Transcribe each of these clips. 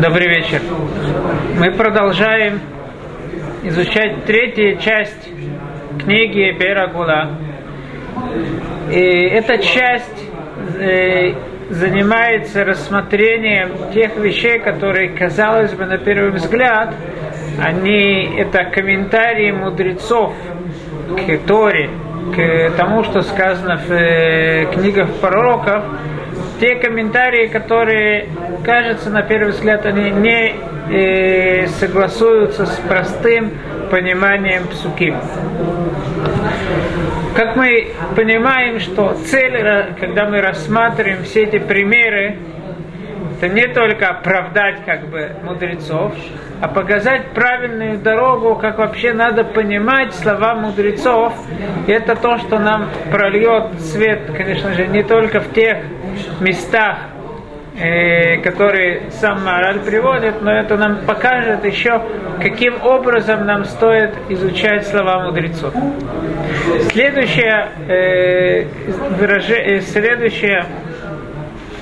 Добрый вечер. Мы продолжаем изучать третью часть книги Бера Гула. И эта часть э, занимается рассмотрением тех вещей, которые, казалось бы, на первый взгляд, они это комментарии мудрецов к Торе, к тому, что сказано в э, книгах пророков, те комментарии, которые, кажется, на первый взгляд, они не э, согласуются с простым пониманием псуки. Как мы понимаем, что цель, когда мы рассматриваем все эти примеры, это не только оправдать как бы мудрецов, а показать правильную дорогу, как вообще надо понимать слова мудрецов. И это то, что нам прольет свет, конечно же, не только в тех местах, э, которые сам Мораль приводит, но это нам покажет еще, каким образом нам стоит изучать слова мудрецов. Следующее, э, выраж... Э, следующее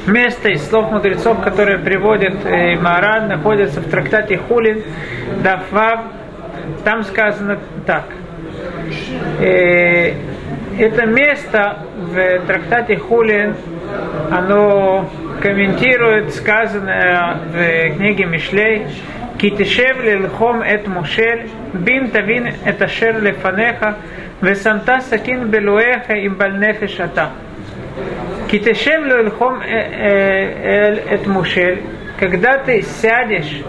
место из слов мудрецов, которые приводит э, Маран, находится в трактате Хулин, Дафвав. Там сказано так. Э, это место в трактате Хулин, оно комментирует сказанное в книге Мишлей, Китишев лилхом эт мушель, бин тавин эт ашер лефанеха, весамта сакин белуэха им бальнефеш ата. Китешев лельхом эт мушель, когда ты сядешь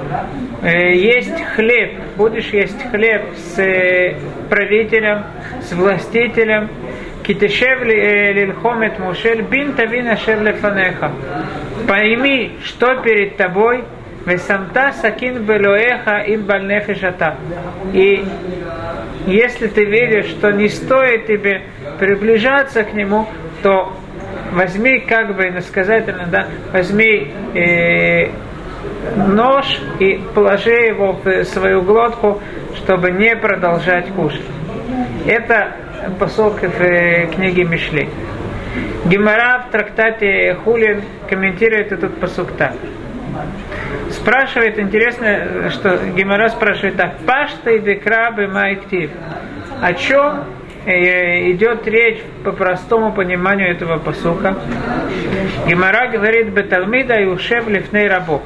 есть хлеб, будешь есть хлеб с правителем, с властителем, Китешев лильхом эт мушель, бин тавин ашер лефанеха. Пойми, что перед тобой, Весамта сакин белоэха им бальнефешата. И если ты видишь, что не стоит тебе приближаться к нему, то возьми, как бы иносказательно, да, возьми э, нож и положи его в свою глотку, чтобы не продолжать кушать. Это посок в э, книге Мишли. Гемора в трактате Хулин комментирует этот посок так. Спрашивает, интересно, что Гемора спрашивает так, Пашта и декрабы майктив. О чем Э, идет речь по простому пониманию этого посука. Гимара говорит Беталмида и Ушев Лифней Рабо.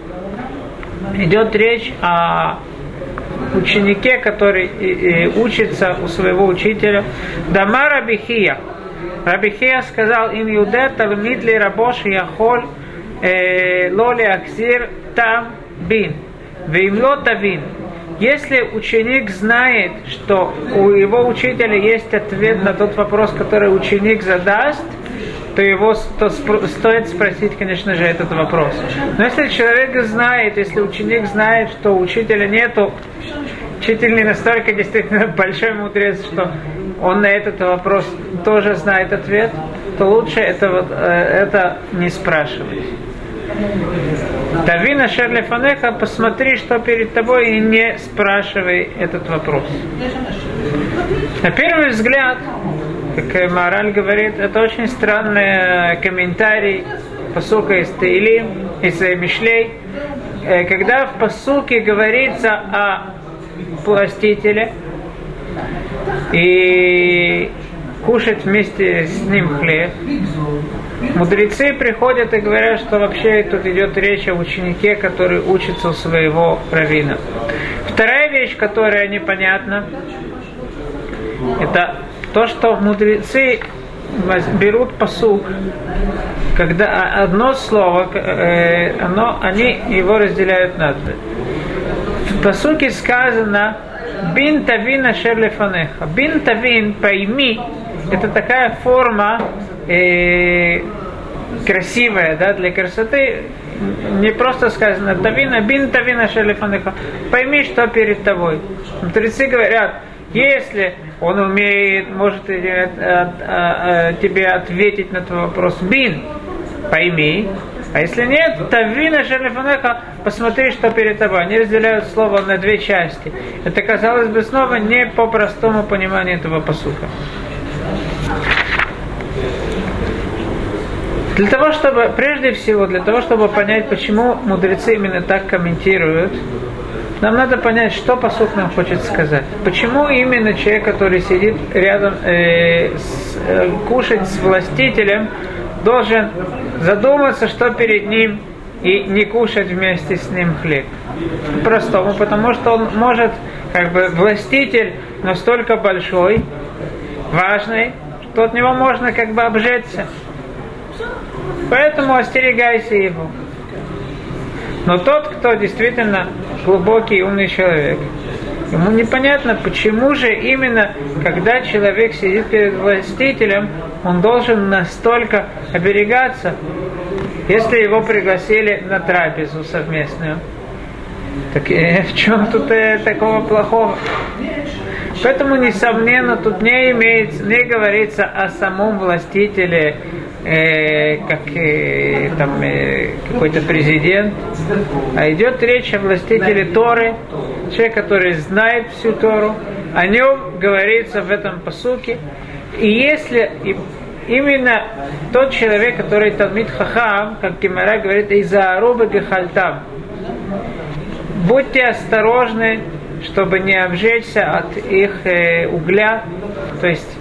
Идет речь о ученике, который учится у своего учителя. Дама Рабихия. Рабихия сказал им Юде Талмид Рабош Яхоль э, Лоли Аксир Там Бин. Вимло Тавин. Если ученик знает, что у его учителя есть ответ на тот вопрос, который ученик задаст, то его то стоит спросить, конечно же, этот вопрос. Но если человек знает, если ученик знает, что учителя нету, учитель не настолько действительно большой мудрец, что он на этот вопрос тоже знает ответ, то лучше это, вот, э, это не спрашивать. Тавина Шерлифанеха, посмотри, что перед тобой, и не спрашивай этот вопрос. На первый взгляд, как Мораль говорит, это очень странный комментарий посука из Таилим, из Мишлей, э, когда в посуке говорится о властителе и кушать вместе с ним хлеб, Мудрецы приходят и говорят, что вообще тут идет речь о ученике, который учится у своего равина. Вторая вещь, которая непонятна, это то, что мудрецы берут посук, когда одно слово, э, оно, они его разделяют на две. В посуке сказано «Бин тавин шерлифанеха». «Бин тавин» пойми, это такая форма э, красивая, да, для красоты, не просто сказано «Тавина, бин тавина шелефанеха». Пойми, что перед тобой. Мудрецы говорят, если он умеет, может тебе ответить на твой вопрос «бин», пойми, а если нет, тавина шелефанеха, посмотри, что перед тобой. Они разделяют слово на две части. Это, казалось бы, снова не по простому пониманию этого посука. Для того, чтобы, прежде всего, для того, чтобы понять, почему мудрецы именно так комментируют, нам надо понять, что посуд нам хочет сказать. Почему именно человек, который сидит рядом, э, с, э, кушать с властителем, должен задуматься, что перед ним, и не кушать вместе с ним хлеб. Простому, потому что он может, как бы, властитель настолько большой, важный, что от него можно как бы обжеться. Поэтому остерегайся его. Но тот, кто действительно глубокий умный человек, ему непонятно, почему же именно, когда человек сидит перед властителем, он должен настолько оберегаться, если его пригласили на трапезу совместную. Так э, в чем тут э, такого плохого? Поэтому, несомненно, тут не имеется, не говорится о самом властителе, э, как э, там э, какой-то президент, а идет речь о властителе Торы, человек, который знает всю Тору, о нем говорится в этом посуке. И если и именно тот человек, который Талмит Хахам, как Гимара говорит, из-за Арубы Гехальтам, будьте осторожны, чтобы не обжечься от их э, угля. То есть,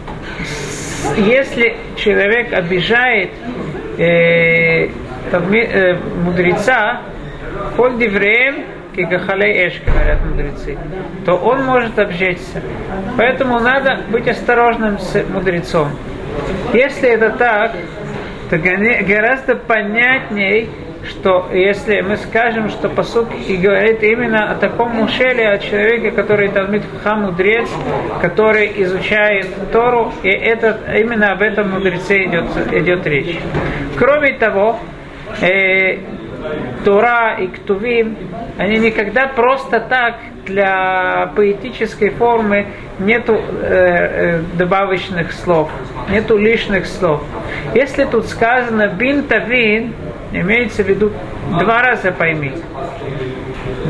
если человек обижает э, э, мудреца, коль дивреем, кигахалей эш, говорят мудрецы, то он может обжечься. Поэтому надо быть осторожным с мудрецом. Если это так, то гораздо понятней что если мы скажем, что посук и говорит именно о таком мушеле, о человеке, который Талмит Хам мудрец, который изучает Тору, и это, именно об этом мудреце идет, идет речь. Кроме того, э, Тора и Ктувим, они никогда просто так для поэтической формы нету э, э, добавочных слов, нету лишних слов. Если тут сказано бин тавин, имеется в виду два раза пойми.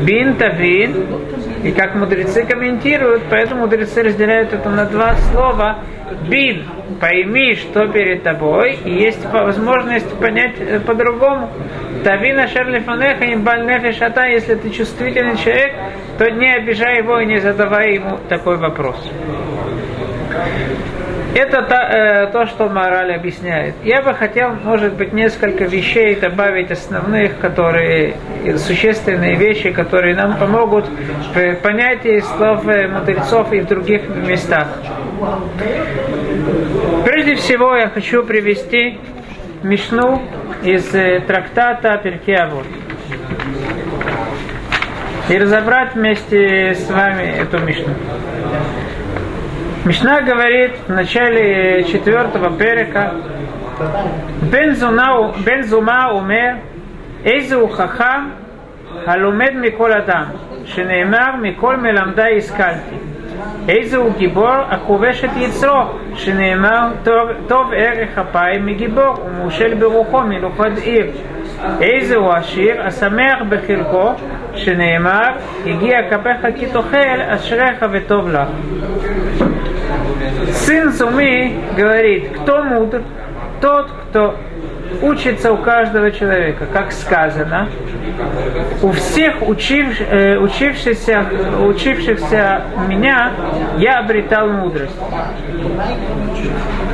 Бин тавин, и как мудрецы комментируют, поэтому мудрецы разделяют это на два слова. Бин, пойми, что перед тобой, и есть возможность понять э, по-другому. Тавина шерлифанеха им бальнефишата, если ты чувствительный человек, то не обижай его и не задавай ему такой вопрос. Это то, э, то, что мораль объясняет. Я бы хотел, может быть, несколько вещей добавить основных, которые существенные вещи, которые нам помогут в понятии слов э, мудрецов и в других местах. Прежде всего, я хочу привести Мишну из э, трактата Перкеавод и разобрать вместе с вами эту Мишну. Мишна говорит в начале четвертого перека, בן זומה אומר, איזה הוא חכם הלומד מכל אדם, שנאמר מכל מלמדי השכלתי. איזה הוא גיבור הכובש את יצרו, שנאמר טוב, טוב ערך אפיים מגיבור ומושל ברוחו מלוכד עיר. איזה הוא עשיר השמח בחלקו, שנאמר הגיע כפיך כי תאכל אשריך וטוב לך. Сын Суми говорит, кто мудр, тот, кто учится у каждого человека, как сказано, у всех учив, э, учившихся, учившихся меня я обретал мудрость.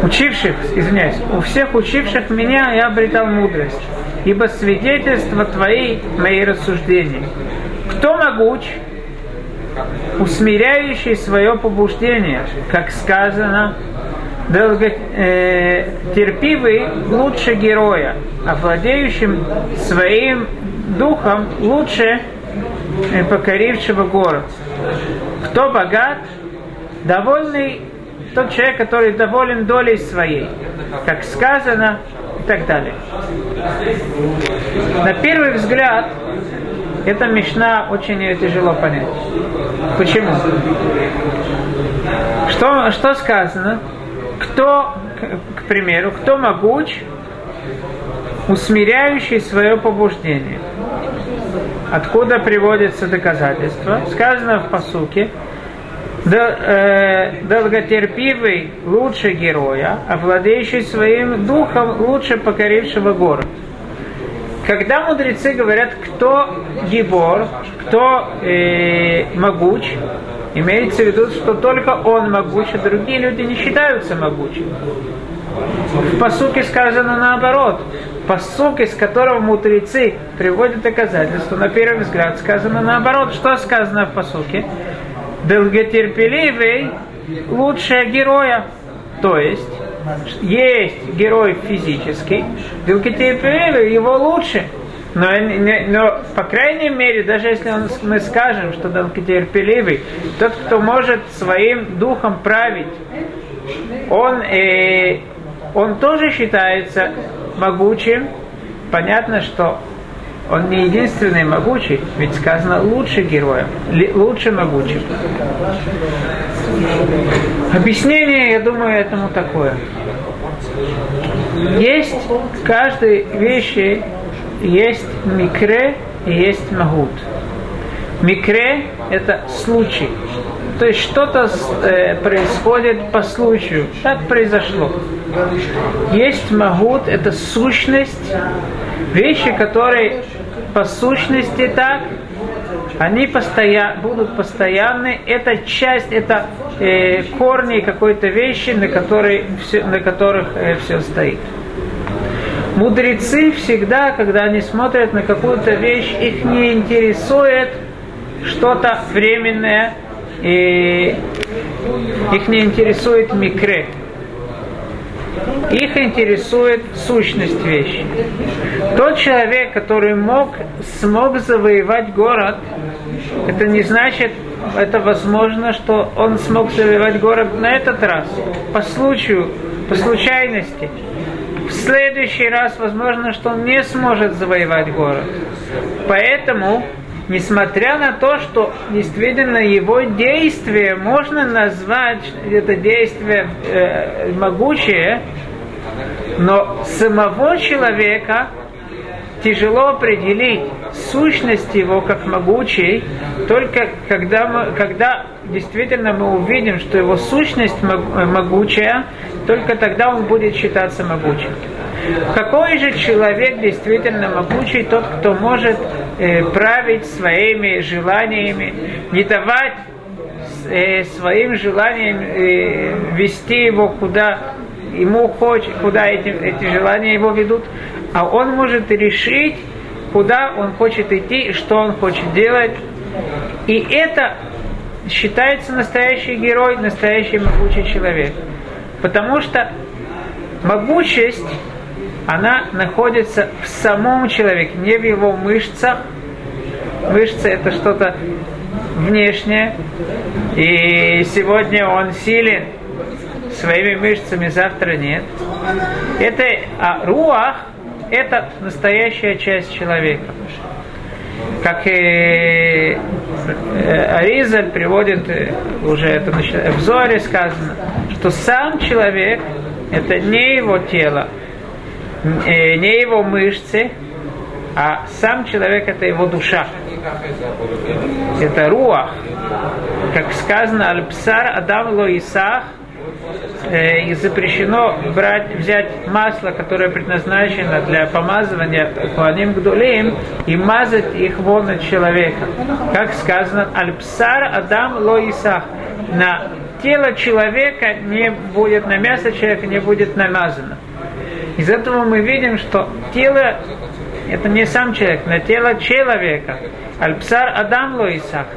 Учивших, извиняюсь, у всех учивших меня я обретал мудрость, ибо свидетельство твои мои рассуждения. Кто могуч, усмиряющий свое побуждение, как сказано, э, терпивый лучше героя, а владеющим своим духом лучше э, покорившего город. Кто богат, довольный тот человек, который доволен долей своей, как сказано, и так далее. На первый взгляд, эта мешна очень тяжело понять. Почему? Что, что сказано? Кто, к, примеру, кто могуч, усмиряющий свое побуждение? Откуда приводится доказательство? Сказано в посуке, э, долготерпивый лучше героя, а владеющий своим духом лучше покорившего город. Когда мудрецы говорят, кто гибор, кто э, могуч, имеется в виду, что только он могуч, а другие люди не считаются могучими. В посуке сказано наоборот. Посук, из которого мудрецы приводят доказательства, на первый взгляд сказано наоборот. Что сказано в посуке? Долготерпеливый лучше героя. То есть, есть герой физический, долготерпеливый его лучше. Но, но, по крайней мере, даже если он, мы скажем, что долготерпеливый, тот, кто может своим духом править, он э, он тоже считается могучим. Понятно, что он не единственный могучий, ведь сказано лучше героя, лучше могучим. Объяснение, я думаю, этому такое. Есть в каждой вещи есть микре и есть магут. Микре – это случай. То есть что-то э, происходит по случаю. Так произошло. Есть магут, это сущность, вещи, которые по сущности так, они постоя... будут постоянны. Это часть, это э, корни какой-то вещи, на, которой все, на которых э, все стоит. Мудрецы всегда, когда они смотрят на какую-то вещь, их не интересует что-то временное, и их не интересует микре. Их интересует сущность вещи. Тот человек, который мог, смог завоевать город, это не значит, это возможно, что он смог завоевать город на этот раз, по случаю, по случайности. В следующий раз возможно, что он не сможет завоевать город. Поэтому несмотря на то, что действительно его действие можно назвать это действие э, могучее, но самого человека тяжело определить сущность его как могучий, только когда, мы, когда действительно мы увидим, что его сущность могучая, только тогда он будет считаться могучим. Какой же человек действительно могучий? Тот, кто может э, править своими желаниями, не давать э, своим желаниям э, вести его куда ему хочет, куда эти, эти желания его ведут, а он может решить, куда он хочет идти, что он хочет делать. И это считается настоящий герой, настоящий могучий человек. Потому что могучесть она находится в самом человеке, не в его мышцах. Мышцы это что-то внешнее. И сегодня он силен своими мышцами, завтра нет. Это а руах это настоящая часть человека. Как и э, Аризаль приводит, э, уже это в Зоре сказано, что сам человек это не его тело, э, не его мышцы, а сам человек это его душа. Это руах. Как сказано, аль-псар адам ло исах, э, и запрещено брать, взять масло, которое предназначено для помазывания куаним гдулим, и мазать их вон от человека. Как сказано, аль-псар адам ло исах. На тело человека не будет, на мясо человека не будет намазано. Из этого мы видим, что тело это не сам человек, но тело человека. Альпсар Адам Лоисах.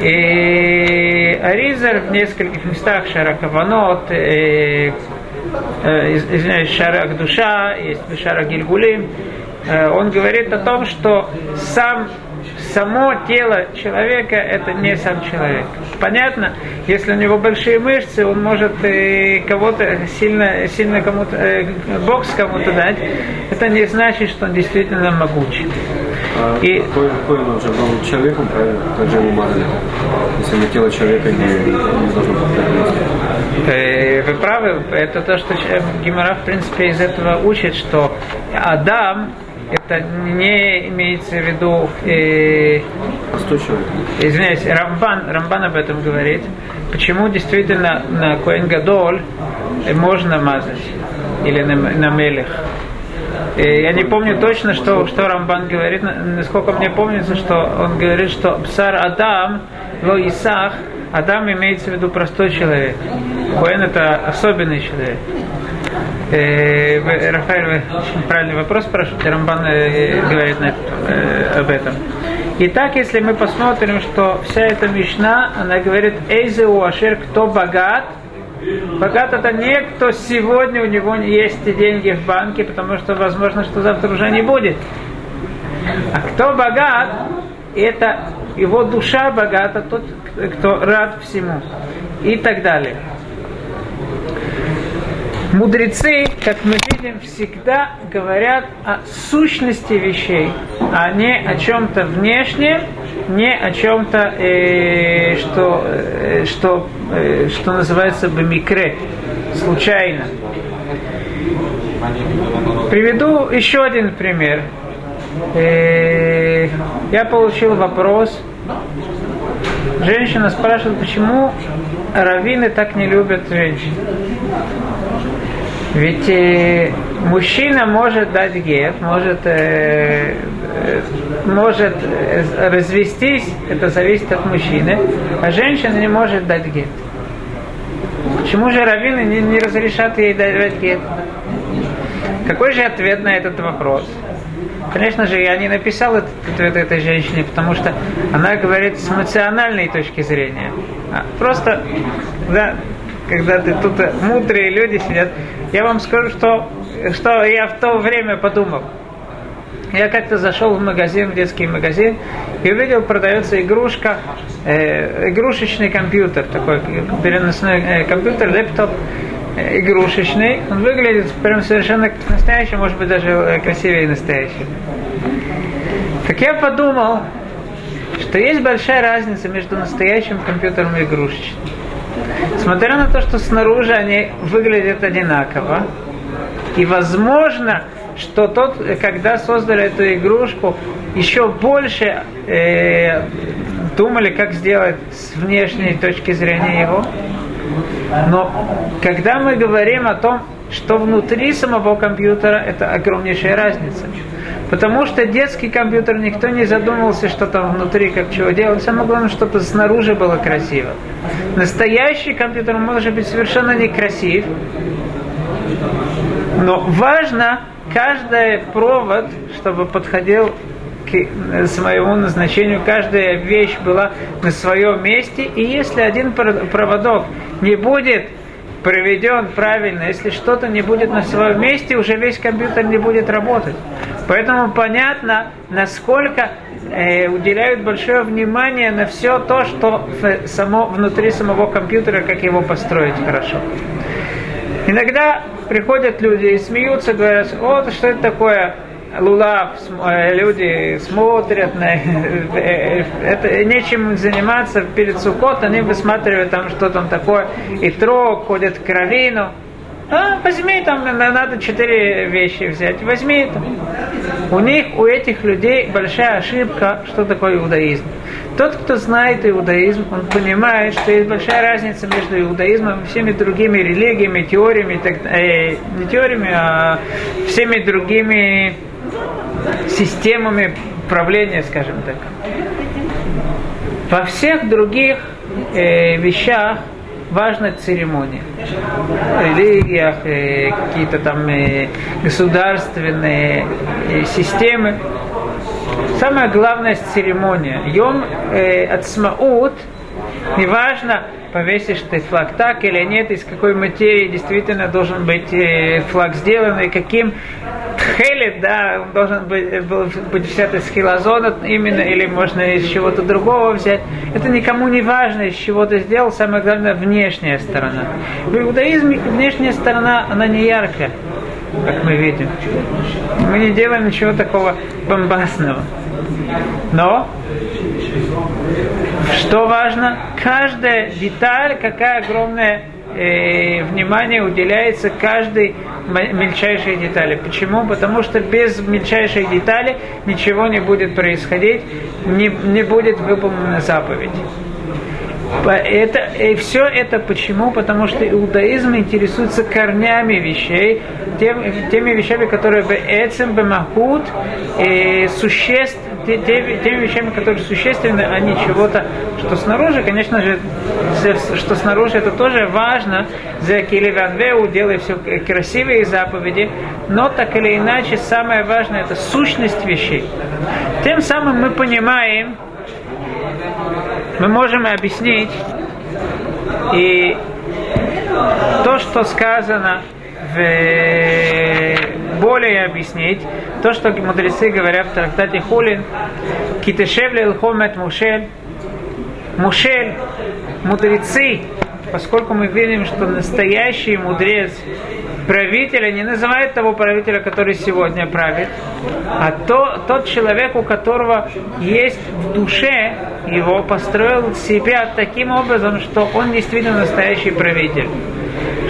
И Аризер в нескольких местах Шаракаванот, э, э, извиняюсь, Шарак Душа, есть Шарак Гильгулим, э, он говорит о том, что сам само тело человека это не сам человек. Понятно? Если у него большие мышцы, он может кого-то сильно, сильно кому-то, бокс кому-то дать. Это не значит, что он действительно могучий. А и... он уже был человеком, правильно? Как же ему мазали? Если на тело человека не, не должно быть э, Вы правы, это то, что Гимара, в принципе, из этого учит, что Адам это не имеется в виду, э, извиняюсь, Рамбан, Рамбан об этом говорит, почему действительно на Коэн Гадоль можно мазать, или на, на Мелех. Э, я не помню точно, что, что Рамбан говорит, насколько мне помнится, что он говорит, что Псар Адам, Ло Исах, Адам имеется в виду простой человек. Коэн это особенный человек. Э, Рафаэль, вы правильный вопрос спрашиваете, Рамбан э, говорит на, э, об этом. Итак, если мы посмотрим, что вся эта мишна, она говорит, Эйзеу Ашер, кто богат, Богат это не кто сегодня у него есть деньги в банке, потому что возможно, что завтра уже не будет. А кто богат, это его душа богата, тот, кто рад всему. И так далее. Мудрецы, как мы видим, всегда говорят о сущности вещей, а не о чем-то внешнем, не о чем-то, э, что, э, что, э, что называется бамикре, случайно. Приведу еще один пример. Э, я получил вопрос. Женщина спрашивает, почему раввины так не любят женщин. Ведь э, мужчина может дать гет, может, э, э, может э, развестись, это зависит от мужчины, а женщина не может дать гет. Почему же раввины не, не разрешат ей давать гет? Какой же ответ на этот вопрос? Конечно же, я не написал этот ответ этой женщине, потому что она говорит с эмоциональной точки зрения. А просто, да, когда ты тут мудрые люди сидят, я вам скажу, что, что я в то время подумал. Я как-то зашел в магазин, в детский магазин, и увидел, продается игрушка, э, игрушечный компьютер, такой переносной э, компьютер, лэптоп э, игрушечный. Он выглядит прям совершенно как настоящий, может быть, даже э, красивее настоящий. Так я подумал, что есть большая разница между настоящим компьютером и игрушечным. Смотря на то, что снаружи они выглядят одинаково, и возможно, что тот, когда создали эту игрушку, еще больше э, думали, как сделать с внешней точки зрения его. Но когда мы говорим о том, что внутри самого компьютера, это огромнейшая разница. Потому что детский компьютер никто не задумывался, что там внутри, как чего делать. Самое главное, чтобы снаружи было красиво. Настоящий компьютер может быть совершенно некрасив. Но важно каждый провод, чтобы подходил к своему назначению, каждая вещь была на своем месте. И если один проводок не будет проведен правильно, если что-то не будет на своем месте, уже весь компьютер не будет работать. Поэтому понятно, насколько э, уделяют большое внимание на все то, что в, само, внутри самого компьютера, как его построить хорошо. Иногда приходят люди и смеются, говорят, вот что это такое, лулав, э, люди смотрят на э, это, нечем заниматься перед Сукот, они высматривают там что там такое, и трог, ходят к равину. А, возьми там, надо четыре вещи взять, возьми это. У них, у этих людей большая ошибка, что такое иудаизм. Тот, кто знает иудаизм, он понимает, что есть большая разница между иудаизмом и всеми другими религиями, теориями, так, э, не теориями, а всеми другими системами правления, скажем так. Во всех других э, вещах важна церемония. В религиях, э, какие-то там э, государственные э, системы. Самое главное церемония. Йом э, Ацмаут, неважно, повесишь ты флаг так или нет, из какой материи действительно должен быть флаг сделан, и каким тхелет, да, должен быть, э, быть взят из хилозона именно, или можно из чего-то другого взять. Это никому не важно, из чего ты сделал, самое главное, внешняя сторона. В иудаизме внешняя сторона, она не яркая, как мы видим. Мы не делаем ничего такого бомбасного. Но что важно? Каждая деталь, какая огромная э, внимание уделяется каждой мельчайшей детали. Почему? Потому что без мельчайшей детали ничего не будет происходить, не, не будет выполнена заповедь. Это, и все это почему? Потому что иудаизм интересуется корнями вещей, тем, теми вещами, которые в Эцем, Бемахут, существ, теми, теми вещами, которые существенны, а не чего-то, что снаружи, конечно же, что снаружи это тоже важно, за Киливанвеу делай все красивые заповеди, но так или иначе самое важное это сущность вещей. Тем самым мы понимаем, мы можем объяснить и то, что сказано в более объяснить то, что мудрецы говорят в трактате Хулин, Китешевле Лхомет Мушель, Мушель, мудрецы, поскольку мы видим, что настоящий мудрец правителя не называет того правителя, который сегодня правит, а то, тот человек, у которого есть в душе, его построил себя таким образом, что он действительно настоящий правитель.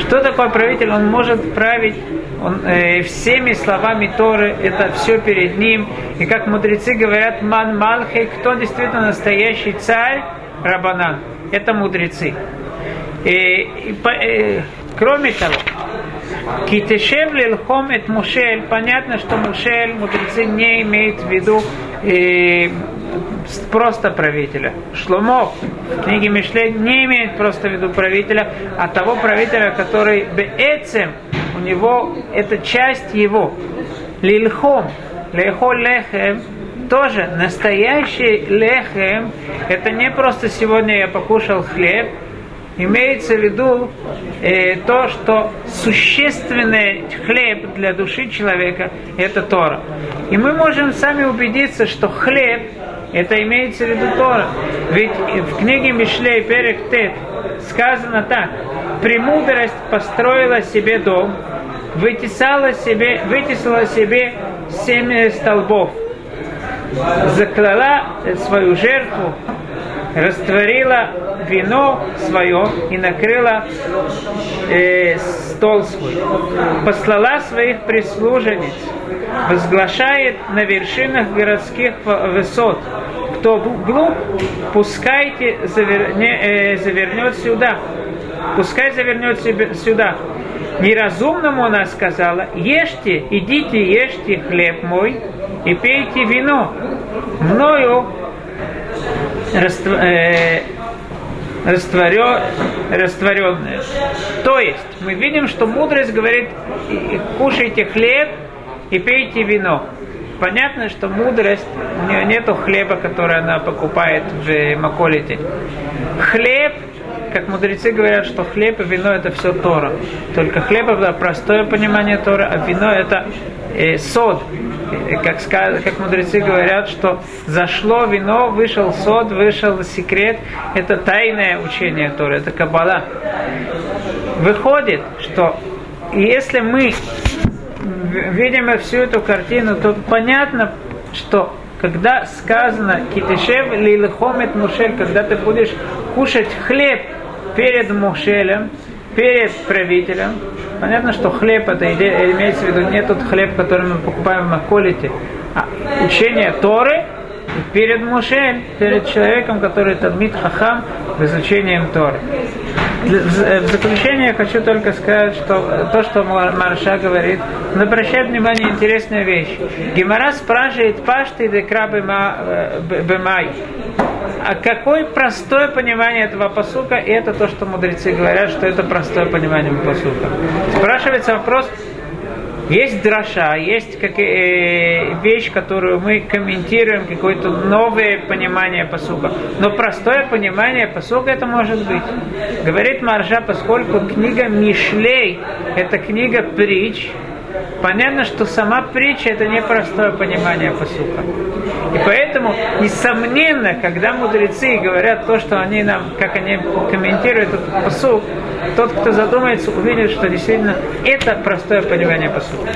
Что такое правитель? Он может править он, э, всеми словами Торы, это все перед ним. И как мудрецы говорят, ман малхей, кто действительно настоящий царь, Рабанан. Это мудрецы. И, и, и, кроме того, Китешев лилхом эт Мушель, понятно, что Мушель, мудрецы не имеет в виду э, просто правителя. Шломо в книге Мишле не имеет просто в виду правителя, а того правителя, который беэцем, у него это часть его. Лилхом, лехо лехем, тоже настоящий лехем, это не просто сегодня я покушал хлеб, имеется в виду э, то, что существенный хлеб для души человека – это Тора. И мы можем сами убедиться, что хлеб – это имеется в виду Тора. Ведь в книге Мишлей Перек Тет сказано так. «Премудрость построила себе дом, вытесала себе, вытесала себе семь столбов, заклала свою жертву, растворила вино свое и накрыла э, стол свой. Послала своих прислужениц, возглашает на вершинах городских высот. Кто глуп, пускайте заверне, э, завернет сюда. Пускай завернет себе сюда. Неразумному она сказала, ешьте, идите, ешьте хлеб мой и пейте вино. Мною раствор, э, растворен, растворенное. То есть мы видим, что мудрость говорит, кушайте хлеб и пейте вино. Понятно, что мудрость, у нее нету хлеба, который она покупает в Маколите. Хлеб как мудрецы говорят, что хлеб и вино это все Тора. Только хлеб это простое понимание Тора, а вино это э, сод. Как, сказ, как мудрецы говорят, что зашло вино, вышел сод, вышел секрет. Это тайное учение Торы, это кабала. Выходит, что если мы видим всю эту картину, то понятно, что когда сказано «Китешев лилхомет мушель», когда ты будешь кушать хлеб перед Мушелем, перед правителем. Понятно, что хлеб это имеется в виду не тот хлеб, который мы покупаем в Маколите, а учение Торы перед Мушель, перед человеком, который Талмит Хахам в изучением Торы. В заключение хочу только сказать, что то, что Марша говорит, но обращает внимание интересная вещь. Гемора спрашивает пашты декра бемай. А какое простое понимание этого посука, и это то, что мудрецы говорят, что это простое понимание посука. Спрашивается вопрос, есть дроша, есть как, э, вещь, которую мы комментируем, какое-то новое понимание посука. Но простое понимание посука это может быть. Говорит Маржа, поскольку книга Мишлей – это книга притч, понятно, что сама притча это не простое понимание посука. И поэтому, несомненно, когда мудрецы говорят то, что они нам, как они комментируют этот посук, тот, кто задумается, увидит, что действительно это простое понимание посука.